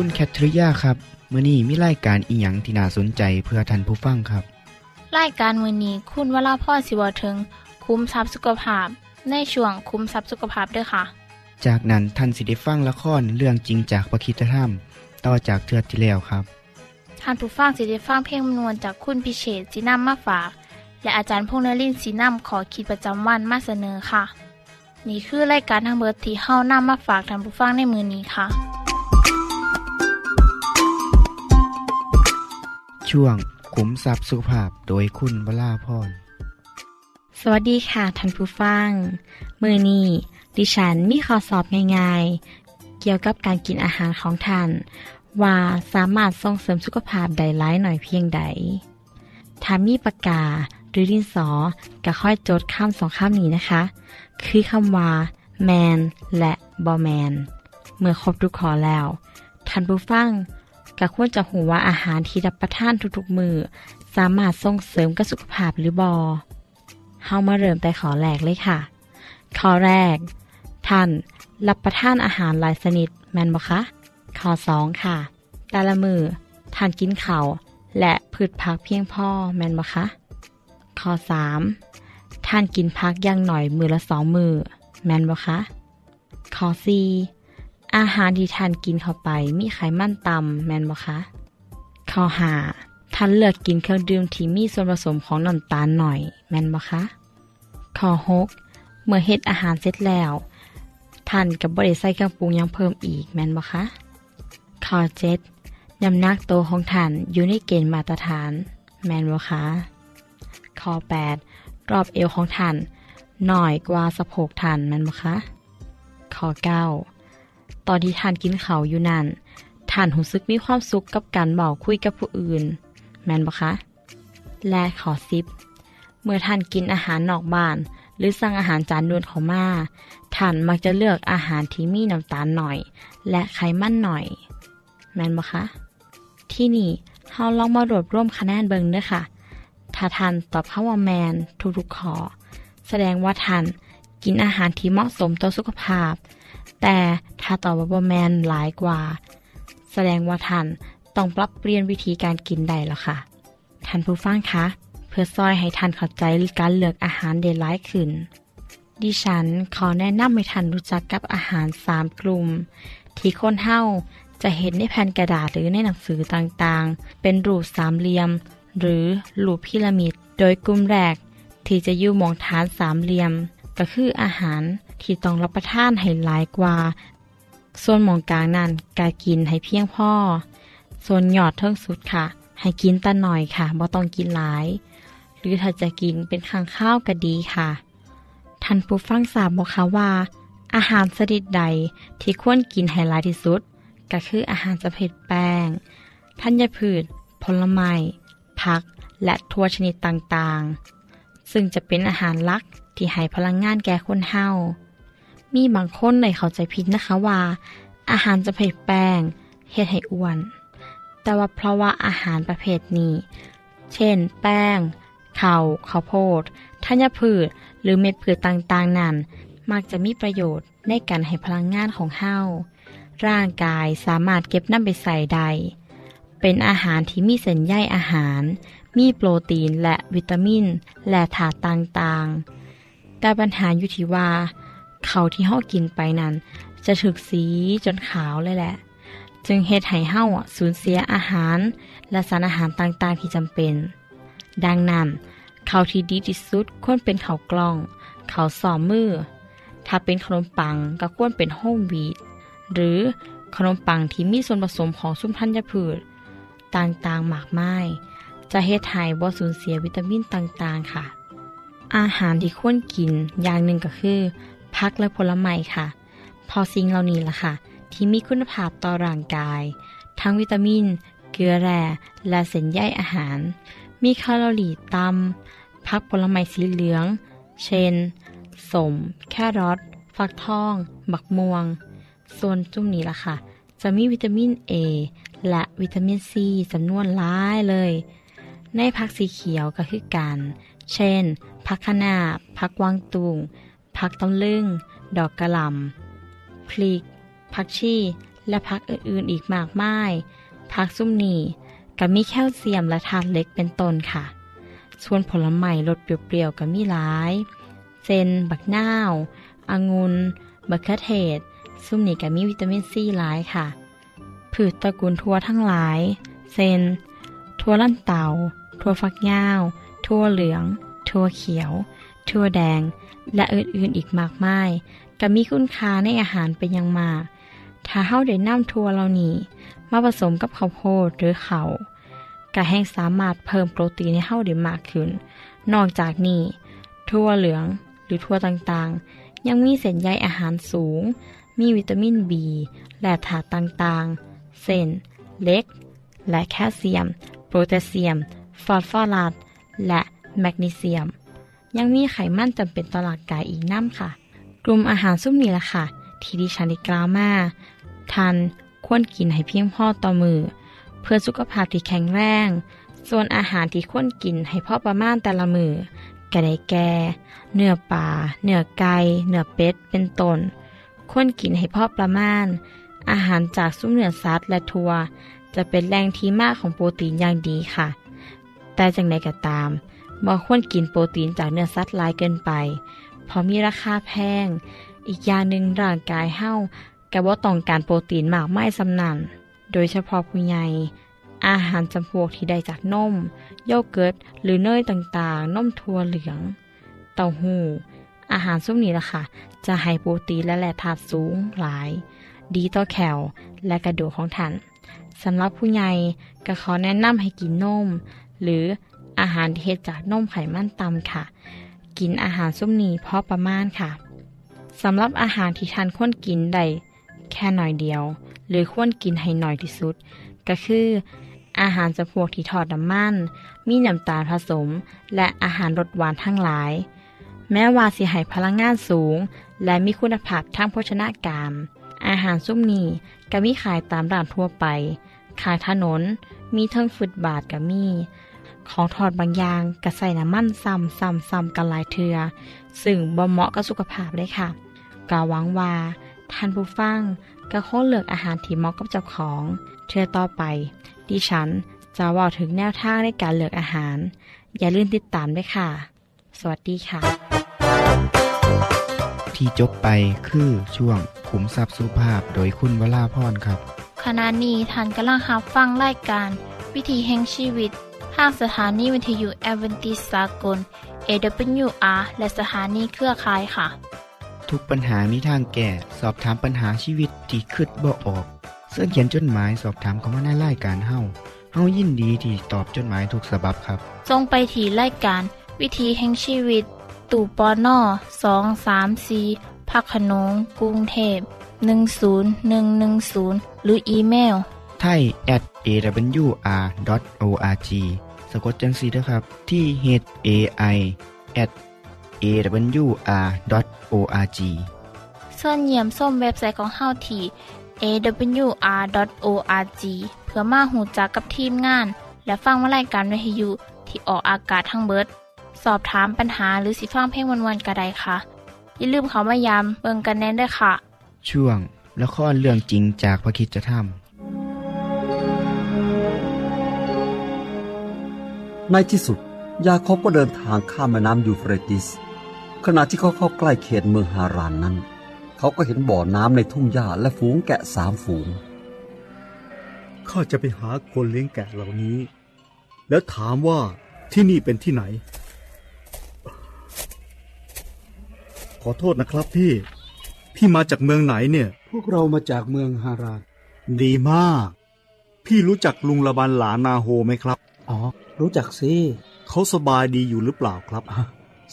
คุณแคทริยาครับมื้อนี้มีรายการอีหยังที่น่าสนใจเพื่อท่านผู้ฟังครับรายการมือนี้คุณวราพ่อสิวถึง คุ้มทรัพย์สุขภาพ ในช่วงคุ้มทรัพย์สุขภาพด้วยค่ะ จากนั้นท่านสิได้ฟังละครเรื่องจริงจากประคีตธรรม ต่อจากเทือกที่แล้วครับท่านผู้ฟังสิได้ฟังเพลงมนวนจากคุณพิเชษสีน้ำมาฝาก และอาจารย์พงษ์นรินทร์สีน้ำขอขีดประจำวันมาเสนอค่ะ นี่คือรายการทางเบอร์ที่เฮานํมาฝากท่านผู้ฟังในมือนี้ค่ะ ช่วงขุมทรัพย์สุภาพโดยคุณวราพรสวัสดีค่ะท่านผู้ฟัง มือนี้ดิฉันมีข้อสอบง่ายๆ เกี่ยวกับการกินอาหารของท่าน ว่าสามารถส่งเสริมสุขภาพได้หลายหน่อยเพียงใดถ้ามีปากกาหรือดินสอก็ค่อยจดคำสองคำนี้นะคะ คือคำว่าแมนและบอแมนเมื่อครบทุกขอแล้วท่านผู้ฟัง ก็ควรจะหูว่าอาหารที่รับประทานทุกๆมือสามารถส่งเสริมกับสุขภาพหรือบอเฮามาเริ่มแต่ขอแรกเลยค่ะ ข้อแรก ท่าน รับประทานอาหารหลายชนิดแมนบ่คะ ข้อสองค่ะ แต่ละมือท่านกินเข้าและพืชผักเพียงพอแมนบ่คะ ข้อสามท่านกินพักอย่างหน่อยมือละสองมือแมนบ่คะ ข้อสี่ อาหารที่ทานกินเข้าไปมีไขมันต่ำแมนบ่คะข้อหาท่านเลือกกินเครื่องดื่มที่มีส่วนผสมของน้ำตาลหน่อยแมนบ่คะข้อ6เมื่อเฮ็ดอาหารเสร็จแล้วท่านกับบริใส่เครื่องปรุงยังเพิ่มอีกแมนบ่คะข้อ7น้ำหนักโตวของท่านอยู่ในเกณฑ์มาตรฐานแมนบ่คะข้อ8รอบเอวของท่านหน่อยกว่าสะโพกท่านแมนบ่คะข้อ9 ตอนที่ท่านกินเขาอยู่นั่นท่านรู้สึกมีความสุขกับการเบาคุยกับผู้อื่น แม่นบ่คะ และขอซิป เมื่อท่านกินอาหารนอกบ้าน หรือสั่งอาหารจานด่วนเขามา ท่านมักจะเลือกอาหารที่มีน้ำตาลหน่อย และไขมันหน่อย แม่นบ่คะ ที่นี่เฮาลองมารวบรวมคะแนนเบิงเด้อค่ะ ถ้าท่านตอบคำว่าแมนทุกๆขอ แสดงว่าท่านกินอาหารที่เหมาะสมต่อสุขภาพ แต่ถ้าตอบว่าบ่แมนหลายกว่า แสดงว่าท่านต้องปรับเปลี่ยนวิธีการกินได้แล้วค่ะ ท่านผู้ฟังคะ เพื่อซอยให้ท่านเข้าใจการเลือกอาหารได้หลายขึ้น ดิฉันขอแนะนำให้ท่านรู้จักกับอาหารสามกลุ่ม ที่คนเฮาจะเห็นในแผ่นกระดาษหรือในหนังสือต่างๆ เป็นรูปสามเหลี่ยม หรือรูปพีระมิด โดยกลุ่มแรกที่จะอยู่มองฐานสามเหลี่ยม ก็คืออาหาร ที่ต้องรับประทานให้หลายกว่า ส่วนหมองกลางนั้นกากินให้เพียงพอส่วนยอดเทิงสุดค่ะ ให้กินแต่หน่อยค่ะบ่ต้องกินหลาย หรือถ้าจะกินเป็นข้างข้าวก็ดีค่ะท่านผู้ฟังทราบบอกคะว่า อาหารชนิดใดที่ควรกินให้หลายที่สุด ก็คืออาหารประเภทแป้งธัญพืช ผลไม้ผักและถั่วชนิดต่างๆ ซึ่งจะเป็นอาหารลักที่ให้พลังงานแก่คนเฮา มีบางคนในเข้าใจผิดนะคะว่า อาหารประเภทแป้งเฮ็ดให้อ้วน แต่ว่าเพราะว่าอาหารประเภทนี้ เช่น แป้งข้าวข้าวโพดธัญพืช หรือเม็ดพืชต่างๆนั้น มักจะมีประโยชน์ในการให้พลังงานของเฮาร่างกายสามารถเก็บน้ำไปใส่ได้ เป็นอาหารที่มีเส้นใยอาหาร มีโปรตีนและวิตามิน และถาตุต่างๆ แต่ปัญหาอยู่ที่ว่า เขาที่เฮากินไปนั้น จะถึกสีจนขาวเลยแหละ จึงเฮ็ดให้เฮาสูญเสียอาหาร และสารอาหารต่างๆที่จำเป็น ดังนั้นข้าวที่ดีที่สุดควรเป็นข้าวกล้องข้าวสอมมือ ถ้าเป็นขนมปังก็ควรเป็นโฮมวีดหรือขนมปังที่มีส่วนผสมของสุมธัญพืช ต่างๆมากมายจะเฮ็ดให้บ่สูญเสียวิตามินต่างๆค่ะ อาหารที่ควรกินอย่างหนึ่งก็คือ ผักและผลไม้ค่ะ พอสิ่งเหล่านี้ล่ะค่ะ ที่มีคุณภาพต่อร่างกาย ทั้งวิตามิน เกลือแร่ และเส้นใยอาหาร มีแคลอรี่ต่ำผักผลไม้สีเหลือง เช่นสม แครอทฟักทอง บักม่วง ส่วนจุ่มนี้ล่ะค่ะ จะมีวิตามิน A และวิตามินซีจำนวนหลายเลย ในผักสีเขียวก็คือกัน เช่นผักคะน้าผักกวางตุง ผักตำลึง ดอกกระหล่ำพริก ผักชีและผักอื่นๆอีกมากมายผักซุ่มนี่ก็มีแคลเซียมและธาตุเหล็กเป็นต้นค่ะ ส่วนผลไม้รสเปรี้ยวๆก็มีหลายเช่นบักนาวองุ่นบักเขือเทศซุ่มนี่ก็มีวิตามินซีหลายค่ะพืชตระกูลทั่วทั้งหลายเช่นทั่วลั่นเตาทั่วฟักยาวทั่วเหลือง ทั่วเขียว ทั่วแดง และอื่นๆอีกมากมายก็มีคุณค่าในอาหารเป็นอย่างมากถ้าเฮาได้น้ำทั่วเหล่านี้ มาผสมกับข้าวโพดหรือเขาวก็แห้งสามารถเพิ่มโปรตีนให้เฮาได้มากขึ้น นอกจากนี้ทั่วเหลืองหรือทั่วต่างๆ ยังมีเส้นใยอาหารสูง มีวิตามิน B และถาตุต่างๆเช่นเล็ก และแคลเซียม โพแทสเซียม ฟอสฟอรัสและแมกนีเซียม ยังมีไขมันจำเป็นต่อร่างกายอีกน้ำค่ะ กลุ่มอาหารซุ้มนี้ละค่ะ ที่ดิฉันได้กล่าวมาทันควรกินให้เพียงพอต่อมือ เพื่อสุขภาพที่แข็งแรง ส่วนอาหารที่ควรกินให้พอประมาณแต่ละมือก็ได้แก่เนื้อปลาเนื้อไก่เนื้อเป็ดเป็นต้นควรกินให้พอประมาณ อาหารจากซุ้มเนื้อสัตว์และทัวจะเป็นแหล่งที่มากของโปรตีนอย่างดีค่ะ แต่จังใดก็ตาม บ่ควรกินโปรตีนจากเนื้อสัตว์ลายเกินไปเพราะมีราคาแพง อีกอย่างหนึ่งร่างกายเฮาก็บ่ต้องการโปรตีนมากไม่สำนันโดยเฉพาะผู้ใหญ่อาหารจำพวกที่ได้จากนมโยเกิร์ตหรือเนยต่างๆ นมถั่วเหลือง เต้าหู้ อาหารซุ้มนี้ล่ะค่ะ จะให้โปรตีนและแร่ธาตุสูงหลาย ดีต่อแคลและกระดูกของท่านสำหรับผู้ใหญ่ก็ขอแนะนำให้กินนม หรือ อาหารทีเฮ็ดจากนมไขมันต่ำค่ะ กินอาหารซุ้มนี้พอประมาณค่ะสำหรับอาหารที่ทานควรกินได้แค่หน่อยเดียว หรือควรกินให้หน่อยที่สุด ก็คือ อาหารจำพวกที่ทอดน้ำมัน มีน้ำตาลผสม และอาหารรสหวานทั้งหลาย แม้ว่าสิให้พลังงานสูง และมีคุณภาพทางโภชนาการ อาหารซุ้มนี้ก็มีขายตามร้านทั่วไป ขายถนน มีเทิงฟุตบาทก็มี ของทอดบางอย่างก็ใส่น้ำมันซ้ำซ้ำซ้ำกันหลายเทือซึ่งบ่เหมาะกับสุขภาพเลยค่ะกาหวังว่าท่านผู้ฟังก็คงเลือกอาหารที่เหมาะกับเจ้าของ เทือต่อไป ดิฉันจะว่าถึงแนวทางในการเลือกอาหาร อย่าลืมติดตามด้วยค่ะ สวัสดีค่ะ ที่จบไปคือช่วงขุมทรัพย์สุภาพโดยคุณวราพรครับ ขณะนี้ท่านกำลังรับฟังรายการ วิถีแห่งชีวิต ทางสถานีวิทยุแอเวนติสากล AWR และสถานีเครือข่ายค่ะ ทุกปัญหามีทางแก้ สอบถามปัญหาชีวิตที่คืดบ่ออก เสื้อเขียนจดหมายสอบถามเขามาในรายการเฮาเฮายินดีที่ตอบจดหมายถูกสาบับครับทรงไปถีรายการ วิถีแห่งชีวิต ตู่ปอน่อสองสามสีพักขนงกรุงเทพ10110 หรืออีเมลไทย at awr.org สะกดจังสีนะครับ ที่ h a i at awr.org ส่วนเยี่ยมส้มเว็บไซต์ของเฮาที่ awr.org เพื่อมาหูจักกับทีมงาน และฟังวารายการวิทยุที่ออกอากาศทั้งเบิด สอบถามปัญหาหรือสิฟังเพลงวันๆกระไดค่ะ อย่าลืมเขามายามเบิงกันแน่นด้วยค่ะ ช่วงละครเรื่องจริงจากพระคิดจะท ในที่สุด ยาโคบก็เดินทางข้ามแม่น้ำยูเฟรติส ขณะที่เขาเข้าใกล้เขตเมืองฮารานนั้น เขาก็เห็นบ่อน้ำในทุ่งหญ้าและฝูงแกะสามฝูง ข้าจะไปหาคนเลี้ยงแกะเหล่านี้ แล้วถามว่าที่นี่เป็นที่ไหน ขอโทษนะครับพี่ พี่มาจากเมืองไหนเนี่ย พวกเรามาจากเมืองฮาราน ดีมาก พี่รู้จักลุงละบันหลานนาโฮไหมครับ อ๋อ รู้จักสิเขาสบายดีอยู่หรือเปล่าครับอะ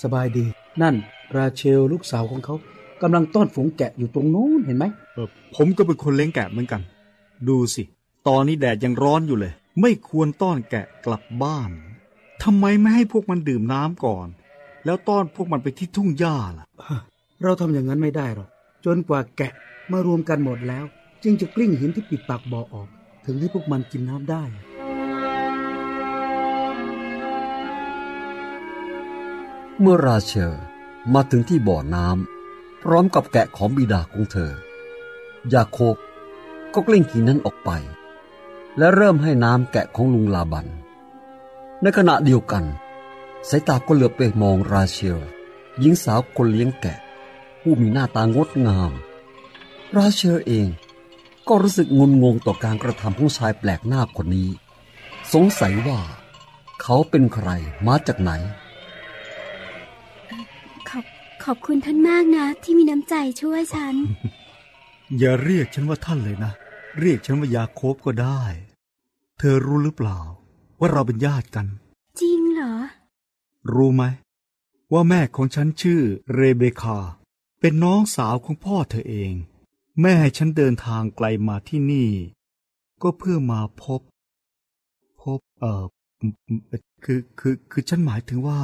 สบายดี นั่น ราเชลลูกสาวของเขากำลังต้อนฝูงแกะอยู่ตรงนู้นเห็นไหมเออผมก็เป็นคนเลี้ยงแกะเหมือนกัน ดูสิ ตอนนี้แดดยังร้อนอยู่เลย ไม่ควรต้อนแกะกลับบ้านทำไมไม่ให้พวกมันดื่มน้ำก่อน แล้วต้อนพวกมันไปที่ทุ่งหญ้าล่ะ เราทำอย่างนั้นไม่ได้หรอก จนกว่าแกะมารวมกันหมดแล้ว จึงจะกลิ้งหินที่ปิดปากบ่อออก ถึงให้พวกมันกินน้ำได้ เมื่อราเชลมาถึงที่บ่อน้ำพร้อมกับแกะของบิดาของเธอ ยาโคบก็กลิ้งหินนั้นออกไป และเริ่มให้น้ำแกะของลุงลาบัน ในขณะเดียวกัน สายตาก็เหลือบไปมองราเชลหญิงสาวคนเลี้ยงแกะ ผู้มีหน้าตางดงาม ราเชลเองก็รู้สึกงุนงงต่อการกระทำของชายแปลกหน้าคนนี้ สงสัยว่า เขาเป็นใครมาจากไหน ขอบคุณท่านมากนะ ที่มีน้ำใจช่วยฉัน อย่าเรียกฉันว่าท่านเลยนะ เรียกฉันว่ายาโคบก็ได้ เธอรู้หรือเปล่า ว่าเราเป็นญาติกัน จริงเหรอ รู้ไหม ว่าแม่ของฉันชื่อเรเบคา เป็นน้องสาวของพ่อเธอเอง แม่ให้ฉันเดินทางไกลมาที่นี่ ก็เพื่อมาพบ พบเอ่ออืมอืมคือคือคือฉันหมายถึงว่า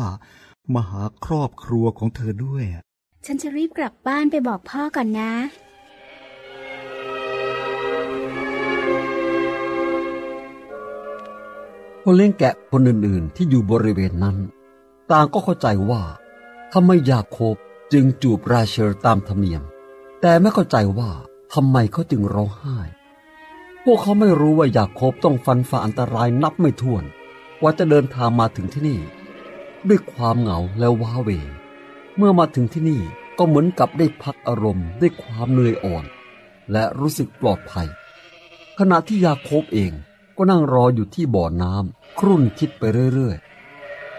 มาหาครอบครัวของเธอด้วยอะฉันจะรีบกลับบ้านไปบอกพ่อก่อนนะ คนเลี้ยงแกะคนอื่นๆ ที่อยู่บริเวณนั้น ต่างก็เข้าใจว่าทำไมยาโคบจึงจูบราเชลตามธรรมเนียม แต่ไม่เข้าใจว่าทำไมเขาจึงร้องไห้ พวกเขาไม่รู้ว่ายาโคบต้องฟันฝ่าอันตรายนับไม่ถ้วนกว่าจะเดินทางมาถึงที่นี่ ด้วยความเหงาและว้าเว เมื่อมาถึงที่นี่ก็เหมือนกับได้พักอารมณ์ด้วยความเหนื่อยอ่อน และรู้สึกปลอดภัย ขณะที่ยาโคบเองก็นั่งรออยู่ที่บ่อน้ำครุ่นคิดไปเรื่อย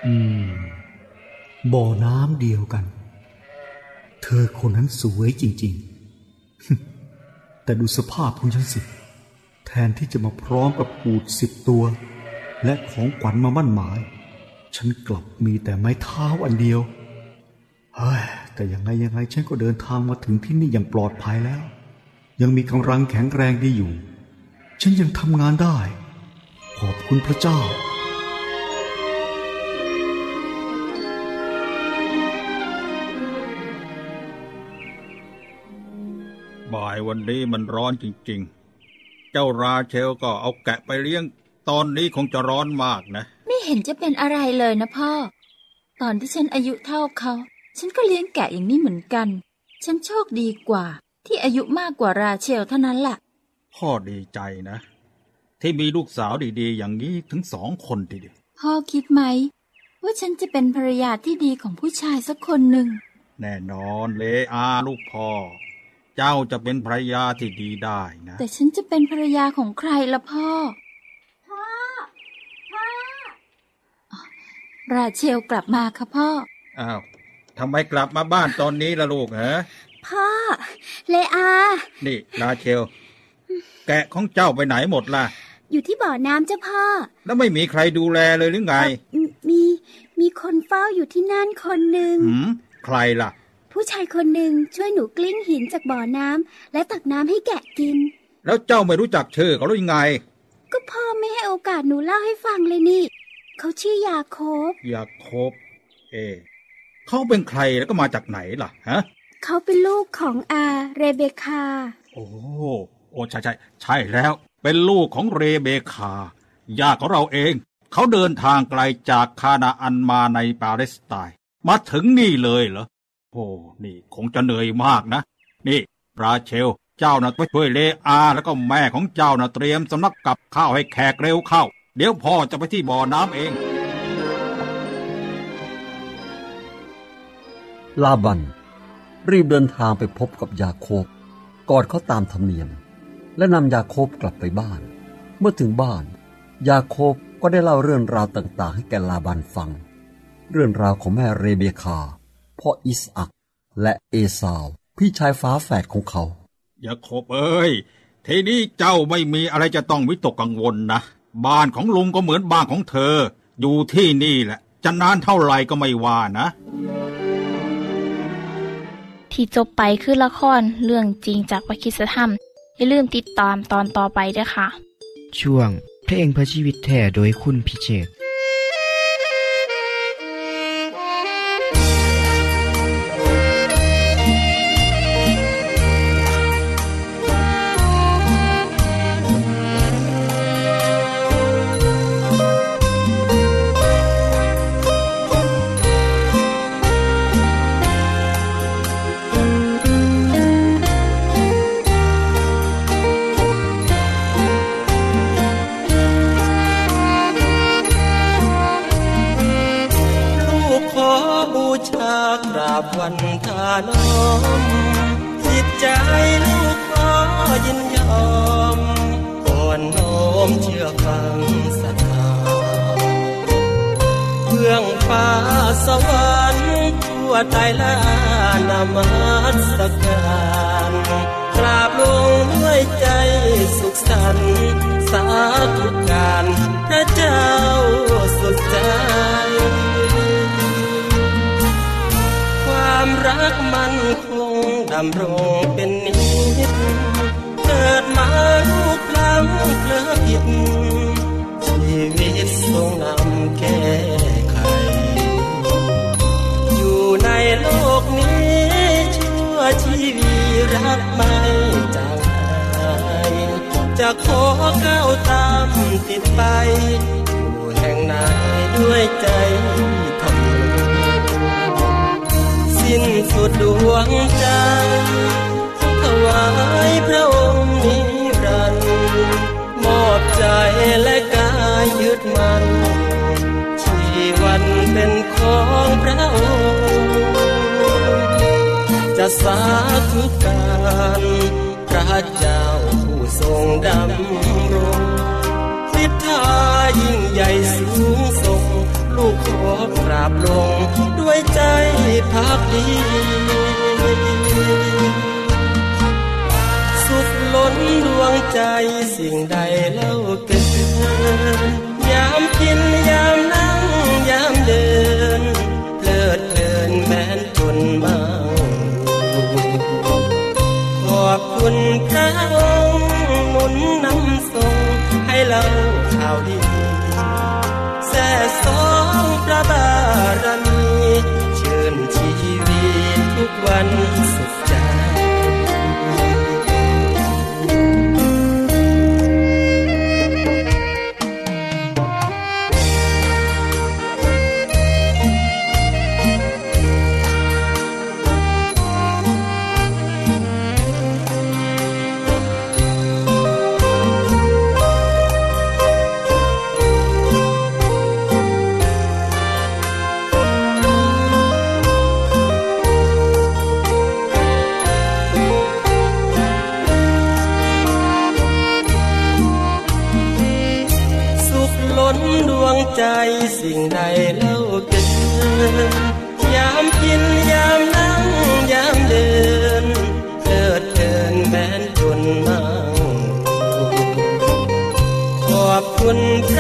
อืม บ่อน้ำเดียวกัน เธอคนนั้นสวยจริง ๆ แต่ดูสภาพของฉันสิ แทนที่จะมาพร้อมกับปูดสิบตัว และของขวัญมามั่นหมาย ฉันกลับมีแต่ไม้เท้าอันเดียวเฮ้ยแต่ยังไงยังไงฉันก็เดินทางมาถึงที่นี่อย่างปลอดภัยแล้ว ยังมีกำลังแข็งแรงดีอยู่ ฉันยังทำงานได้ ขอบคุณพระเจ้าบ่ายวันนี้มันร้อนจริง ๆ เจ้าราเชลก็เอาแกะไปเลี้ยง ตอนนี้คงจะร้อนมากนะ ห็นจะเป็นอะไรเลยนะพ่อ ตอนที่ฉันอายุเท่าเขา ฉันก็เลี้ยงแกะอย่างนี้เหมือนกัน ฉันโชคดีกว่า ที่อายุมากกว่าราเชลเท่านั้นแหละพ่อดีใจนะ ที่มีลูกสาวดีๆ อย่างนี้ถึงสองคนทีเดียวพ่อคิดไหม ว่าฉันจะเป็นภรรยาที่ดีของผู้ชายสักคนหนึ่ง แน่นอนเลอาลูกพ่อ เจ้าจะเป็นภรรยาที่ดีได้นะ แต่ฉันจะเป็นภรรยาของใครล่ะพ่อพ่อ พ่อ ราเชลกลับมาค่ะพ่อ อ้าวทำไมกลับมาบ้านตอนนี้ล่ะลูกฮะพ่อ เลอา นี่ราเชล แกะของเจ้าไปไหนหมดล่ะ อยู่ที่บ่อน้ำเจ้าพ่อ แล้วไม่มีใครดูแลเลยหรือไงเอ่อมีมีคนเฝ้าอยู่ที่นั่นคนหนึ่งหืมใครล่ะ ผู้ชายคนหนึ่งช่วยหนูกลิ้งหินจากบ่อน้ำและตักน้ำให้แกะกิน แล้วเจ้าไม่รู้จักชื่อเขาหรือยังไง ก็พ่อไม่ให้โอกาสหนูเล่าให้ฟังเลยนี่ เขาชื่อยาโคบอยากคบ เอะเขาเป็นใครแล้วก็มาจากไหนล่ะฮะ เขาเป็นลูกของอาเรเบคา โอ้โอ้ใช่ใช่ใช่แล้ว เป็นลูกของเรเบคาญาติของเราเอง เขาเดินทางไกลจากคานาอันมาในปาเลสไตน์มาถึงนี่เลยเหรอโอ้นี่คงจะเหนื่อยมากนะ นี่ราเชล เจ้านะไปช่วยเลอา แล้วก็แม่ของเจ้านะเตรียมสำนักกับข้าวให้แขกเร็วเข้า เดี๋ยวพ่อจะไปที่บ่อน้ำเองๆลาบัน รีบเดินทางไปพบกับยาโคบกอดเขาตามธรรมเนียม และนำยาโคบกลับไปบ้าน เมื่อถึงบ้าน ยาโคบก็ได้เล่าเรื่องราวต่างๆ ให้แกลาบันฟัง เรื่องราวของแม่เรเบคา พ่ออิสอัก และเอซาว พี่ชายฟ้าแฝดของเขา ยาโคบเอ้ยทีนี้เจ้าไม่มีอะไรจะต้องวิตกกังวลนะ บ้านของลุงก็เหมือนบ้านของเธอ อยู่ที่นี่แหละ จะนานเท่าไหร่ก็ไม่ว่านะ ที่จบไปคือละครเรื่องจริงจากวิคิสธรรม อย่าลืมติดตามตอนต่อไปด้วยค่ะ ช่วงเพลงเพื่อชีวิตแท้โดยคุณพิเชษ สวรรค์ทั่วไตรลานามัสการกราบลงด้วยใจสุขสันต์สาธุการพระเจ้าสุดใจ ความรักมันคงดำรงเป็นนิจเกิดมาลูกลังเพลอผิดชีวิตทรงนำแก้ จะขอก้าวตามติดไปอยู่แห่งไหนด้วยใจทำสิ้นสุดดวงใจถวายพระองค์นิรันดร์มอบใจและกายยึดมันชีวันเป็นของพระองค์จะสาธุการพระเจ้า ผู้ทรงดำรงทิศทายิ่งใหญ่สูงส่ง ลูกขอกราบลง ด้วยใจพักดีสุขล้นดวงใจสิ่งใดเล่าเกินยามกินยามนั่งยามเดินเพลิดเพลินแม้นจนมาขอบคุณพระ sabaraan.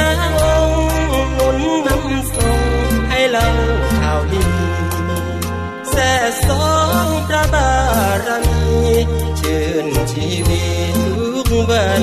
คุณพระองค์หนุนนำส่งให้เราข่าวดีแส่สองพระบารมีชื่นชีวิตทุกวัน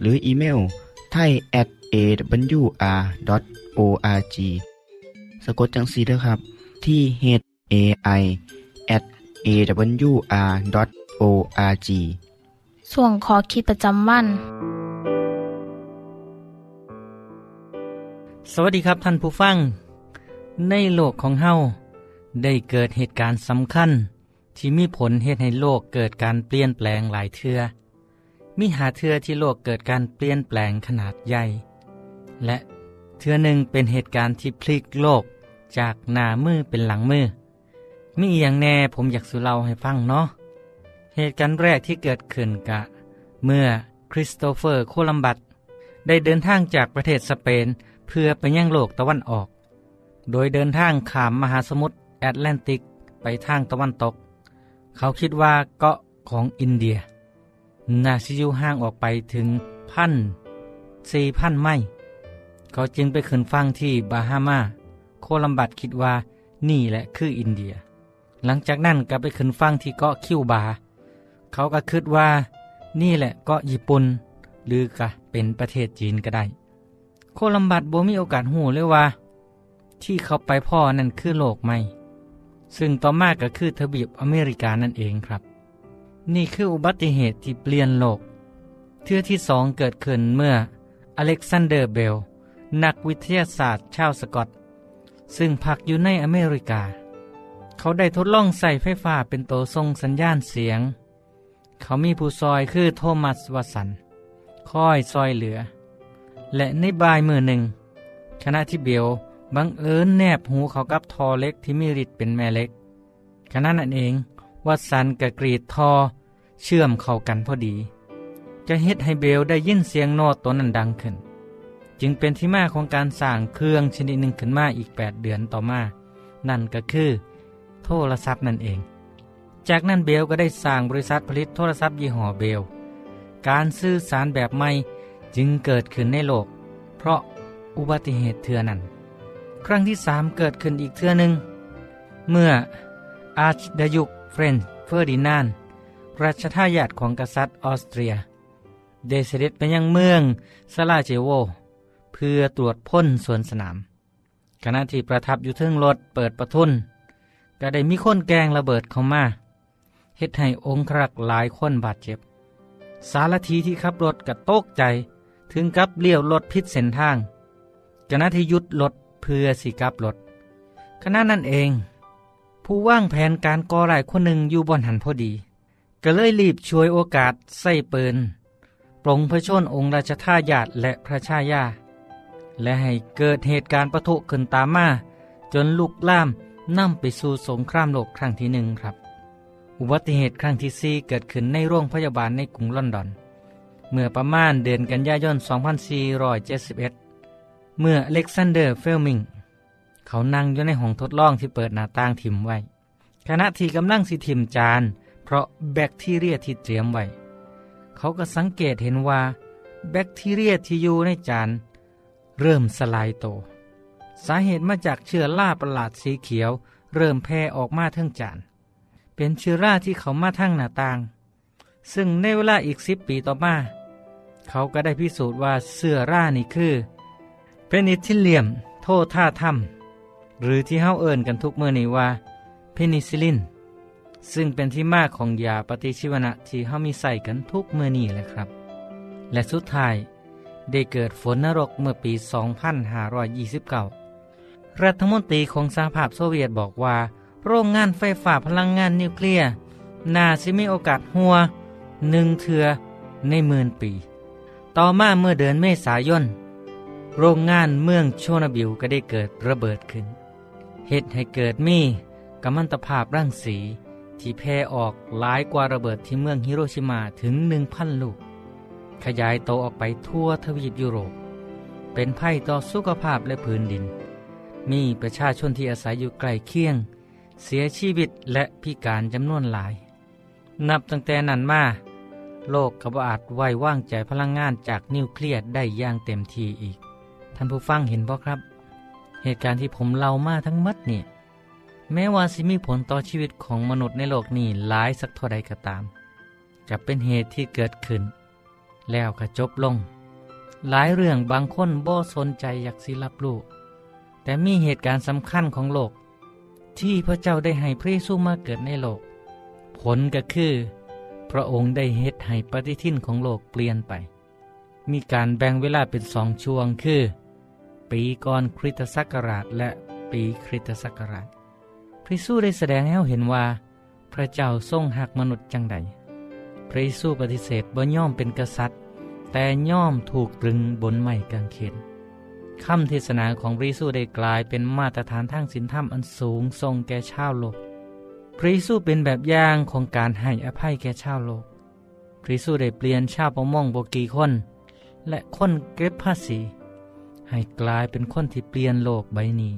หรืออีเมลไทย at awr.org สะกดจังสีด้วยครับที่ h a i at awr.org ส่วนขอคิดประจำวัน สวัสดีครับท่านผู้ฟัง ในโลกของเฮาได้เกิดเหตุการณ์สำคัญ ที่มีผลเหตุให้โลกเกิดการเปลี่ยนแปลงหลายเทือ มีหาเทือที่โลกเกิดการเปลี่ยนแปลงขนาดใหญ่ และเทือหนึ่งเป็นเหตุการณ์ที่พลิกโลกจากหน้ามือเป็นหลังมือมีอย่างแน่ผมอยากสุเล่าให้ฟังเนาะเหตุการณ์แรกที่เกิดขึ้นกะ เมื่อคริสโตเฟอร์โคลัมบัสได้เดินทางจากประเทศสเปนเพื่อไปยังโลกตะวันออก โดยเดินทางขามมหาสมุทรแอตแลนติกไปทางตะวันตก เขาคิดว่าเกาะของอินเดีย นาสิยูห่างออกไปถึงพันสี่พันไมล์เขาจึงไปขึ้นฟังที่บาฮามา โคลัมบัสคิดว่านี่แหละคืออินเดีย หลังจากนั้นก็ไปขึ้นฟังที่เกาะคิวบา เขาก็คิดว่านี่แหละเกาะญี่ปุ่นหรือกะเป็นประเทศจีนก็ได้ โคลัมบัสบ่มีโอกาสฮู้เลยว่า ที่เขาไปพ้อนั่นคือโลกใหม่ ซึ่งต่อมาก็คือทวีปอเมริกานั่นเองครับ นี่คืออุบัติเหตุที่เปลี่ยนโลก เทือที่สองเกิดขึ้นเมื่ออเล็กซานเดอร์เบล นักวิทยาศาสตร์ชาวสกอต ซึ่งพักอยู่ในอเมริกา เขาได้ทดลองใส่ไฟฟ้าเป็นตัวส่งสัญญาณเสียง เขามีผู้ซอยคือโทมัสวัสันคอยซอยเหลือ และในบายมือหนึ่งขณะที่เบลบังเอิญแนบหูเขากับทอเล็กที่มีฤทธิ์เป็นแม่เล็กขณะนั้นเองวัสันกระกรีดทอ เชื่อมเข้ากันพอดี จะเฮ็ดให้เบลได้ยินเสียงโน้ตตัวนั้นดังขึ้น จึงเป็นที่มาของการสร้างเครื่องชนิดหนึ่งขึ้นมาอีก 8 เดือนต่อมา นั่นก็คือ โทรศัพท์นั่นเอง จากนั้นเบลก็ได้สร้างบริษัทผลิตโทรศัพท์ยี่ห้อเบล การสื่อสารแบบใหม่จึงเกิดขึ้นในโลก เพราะอุบัติเหตุเทือนั้น ครั้งที่สามเกิดขึ้นอีกเทือหนึ่งเมื่ออาร์ชดยุกฟรานซ์ เฟอร์ดินานด์ รัชทายาทของกษัตริย์ออสเตรียได้เสด็จไปยังเมืองซาราเยโว เพื่อตรวจพลสวนสนาม ขณะที่ประทับอยู่เทิงรถเปิดประทุนก็ได้มีคนแกงระเบิดเข้ามาเฮ็ดให้องครักษ์หลายคนบาดเจ็บ สารทีที่ขับรถกระโตกใจถึงกับเลี้ยวรถพิษเส้นทางขณะที่ยุดรถเพื่อสิกลับรถขณะนั้นเอง ผู้ว่างแผนการก่อร้ายคนหนึ่งอยู่บนหันพอดี ก็เลยรีบช่วยโอกาสใส่ปืนปลงพระชนองค์ราชทายาทและพระชายา และให้เกิดเหตุการณ์ปะทุขึ้นตามมาจนลุกล่ามนำไปสู่สงครามโลกครั้งที่หนึ่งครับ อุบัติเหตุครั้งที่สี่เกิดขึ้นในโรงพยาบาลในกรุงลอนดอน เมื่อประมาณเดือนกันยายน 2471 เมื่ออเล็กซานเดอร์เฟลมิง เขานั่งอยู่ในห้องทดลองที่เปิดหน้าต่างถิ่มไว้ ขณะที่กำลังสิถิ่มจาน เพราะแบคทีเรียที่เตรียมไว้ เขาก็สังเกตเห็นว่า แบคทีเรียที่อยู่ในจานเริ่มสลายโต สาเหตุมาจากเชื้อราประหลาดสีเขียว เริ่มแพร่ออกมาทั้งจาน เป็นเชื้อราที่เข้ามาทางหน้าต่าง ซึ่งในเวลาอีกสิบปีต่อมา เขาก็ได้พิสูจน์ว่าเชื้อรานี่คือ Penicillium notatum หรือที่เฮาเอิ้นกันทุกเมื่อนี้ว่า เพนิซิลลิน ซึ่งเป็นที่มาของยาปฏิชีวนะที่เฮามีใส่กันทุกเมื่อนี้แหละครับ และสุดท้าย ได้เกิดฝนนรกเมื่อปี 2529 รัฐมนตรีของสหภาพโซเวียตบอกว่า โรงงานไฟฟ้าพลังงานนิวเคลียร์น่าสิมีโอกาสหัวหนึ่งเทือในหมื่นปี ต่อมาเมื่อเดือนเมษายน โรงงานเมืองโชนาบิวก็ได้เกิดระเบิดขึ้นเหตุให้เกิดมีกัมมันตภาพรังสี ที่แพร่ออกหลายกว่าระเบิดที่เมืองฮิโรชิมาถึงหนึ่งพันลูก ขยายโตออกไปทั่วทวีปยุโรป เป็นภัยต่อสุขภาพและพื้นดิน มีประชาชนที่อาศัยอยู่ใกล้เคียง เสียชีวิตและพิการจำนวนหลาย นับตั้งแต่นั้นมา โลกก็บ่อาจไว้ว่างใจพลังงานจากนิวเคลียร์ได้อย่างเต็มทีอีก ท่านผู้ฟังเห็นบ่ครับ เหตุการณ์ที่ผมเล่ามาทั้งหมดเนี่ย แม้ว่าสิมีผลต่อชีวิตของมนุษย์ในโลกนี้หลายสักเท่าใดก็ตามจะเป็นเหตุที่เกิดขึ้น แล้วก็จบลง หลายเรื่องบางคนบ่สนใจอยากสิรับรู้แต่มีเหตุการณ์สำคัญของโลก ที่พระเจ้าได้ให้พระเยซูมาเกิดในโลก ผลก็คือ พระองค์ได้เฮ็ดให้ปฏิทินของโลกเปลี่ยนไป มีการแบ่งเวลาเป็นสองช่วงคือ ปีก่อนคริสตศักราชและปีคริสตศักราช ระเยซูได้แสดงให้เราเห็นว่า พระเจ้าทรงหักมนุษย์จังใด พระเยซูปฏิเสธบ่ย่อมเป็นกษัตริย์ แต่ย่อมถูกตรึงบนไม้กางเขนคำเทศนาของพระเยซูได้กลายเป็นมาตรฐานทางศีลธรรมอันสูงทรงแก่ชาวโลก พระเยซูเป็นแบบอย่างของการให้อภัยแก่ชาวโลก พระเยซูได้เปลี่ยนชาวประมงโบกีคน และคนเก็บภาษี ให้กลายเป็นคนที่เปลี่ยนโลกใบนี้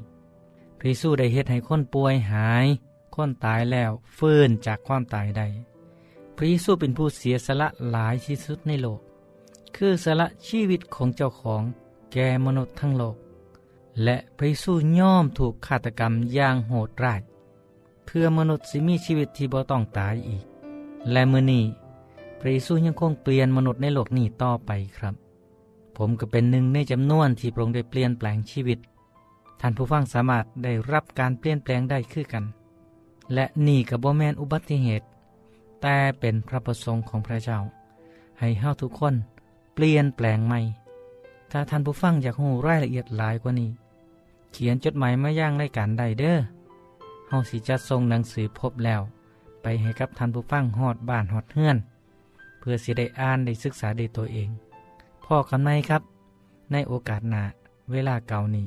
พระเยซูได้เฮ็ดให้คนป่วยหาย คนตายแล้วฟื้นจากความตายได้พระเยซูเป็นผู้เสียสละหลายที่สุดในโลก คือสละชีวิตของเจ้าของแก่มนุษย์ทั้งโลก และพระเยซูย่อมถูกฆาตกรรมอย่างโหดร้าย เพื่อมนุษย์สิมีชีวิตที่บ่ต้องตายอีก และมือนี้พระเยซูยังคงเปลี่ยนมนุษย์ในโลกนี้ต่อไปครับ ผมก็เป็นหนึ่งในจำนวนที่พระองค์ได้เปลี่ยนแปลงชีวิต ท่านผู้ฟังสามารถได้รับการเปลี่ยนแปลงได้คือกัน และนี่กับบ่แมนอุบัติเหตุ แต่เป็นพระประสงค์ของพระเจ้า ให้เฮาทุกคนเปลี่ยนแปลงใหม่ ถ้าท่านผู้ฟังอยากรู้รายละเอียดหลายกว่านี้ เขียนจดหมายมาย่างรายการใดเด้อเฮาสิจัดส่งหนังสือพบแล้ว ไปให้กับท่านผู้ฟังฮอดบ้านฮอดเฮือน เพื่อสิได้อ่านได้ศึกษาได้ตัวเองพ่อกันไหมครับ ในโอกาสหน้าเวลาเก่านี้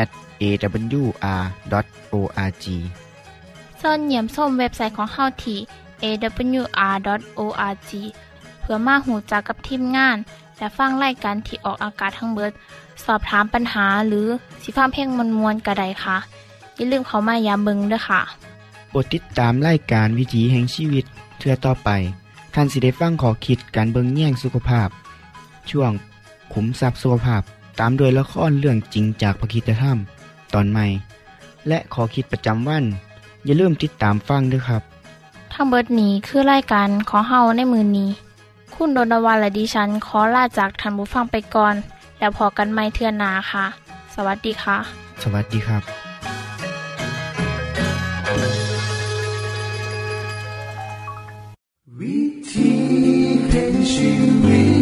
at awr.org ส่วนเหยี่ยมส้มเว็บไซต์ของเฮาที่ awr.org เพื่อมาหูจักกับทีมงาน และฟังไล่กันที่ออกอากาศทั้งเบิด สอบถามปัญหาหรือสิฟ้าเพลงมวลมวลกระไดค่ะ อย่าลืมเขามายามเบิงด้วยค่ะโปรดติดตามรายการวิถีแห่งชีวิตเทือต่อไปท่านสิได้ฟังขอคิดการเบิงแย่งสุขภาพ ช่วงขุมทรัพย์สุขภาพ ตามด้วยละครเรื่องจริงจากพระคีตธรรม ตอนใหม่ และขอคิดประจำวัน อย่าลืมติดตามฟังด้วยครับ ทั้งเบิดนี้คือรายการขอเฮาในมือนนี้ คุณโดนวันและดิฉันขอลาจากทันบุฟังไปก่อน แล้วพอกันไม่เทื่อนนาค่ะ สวัสดีค่ะ สวัสดีครับ วิธีแห่งชีวิต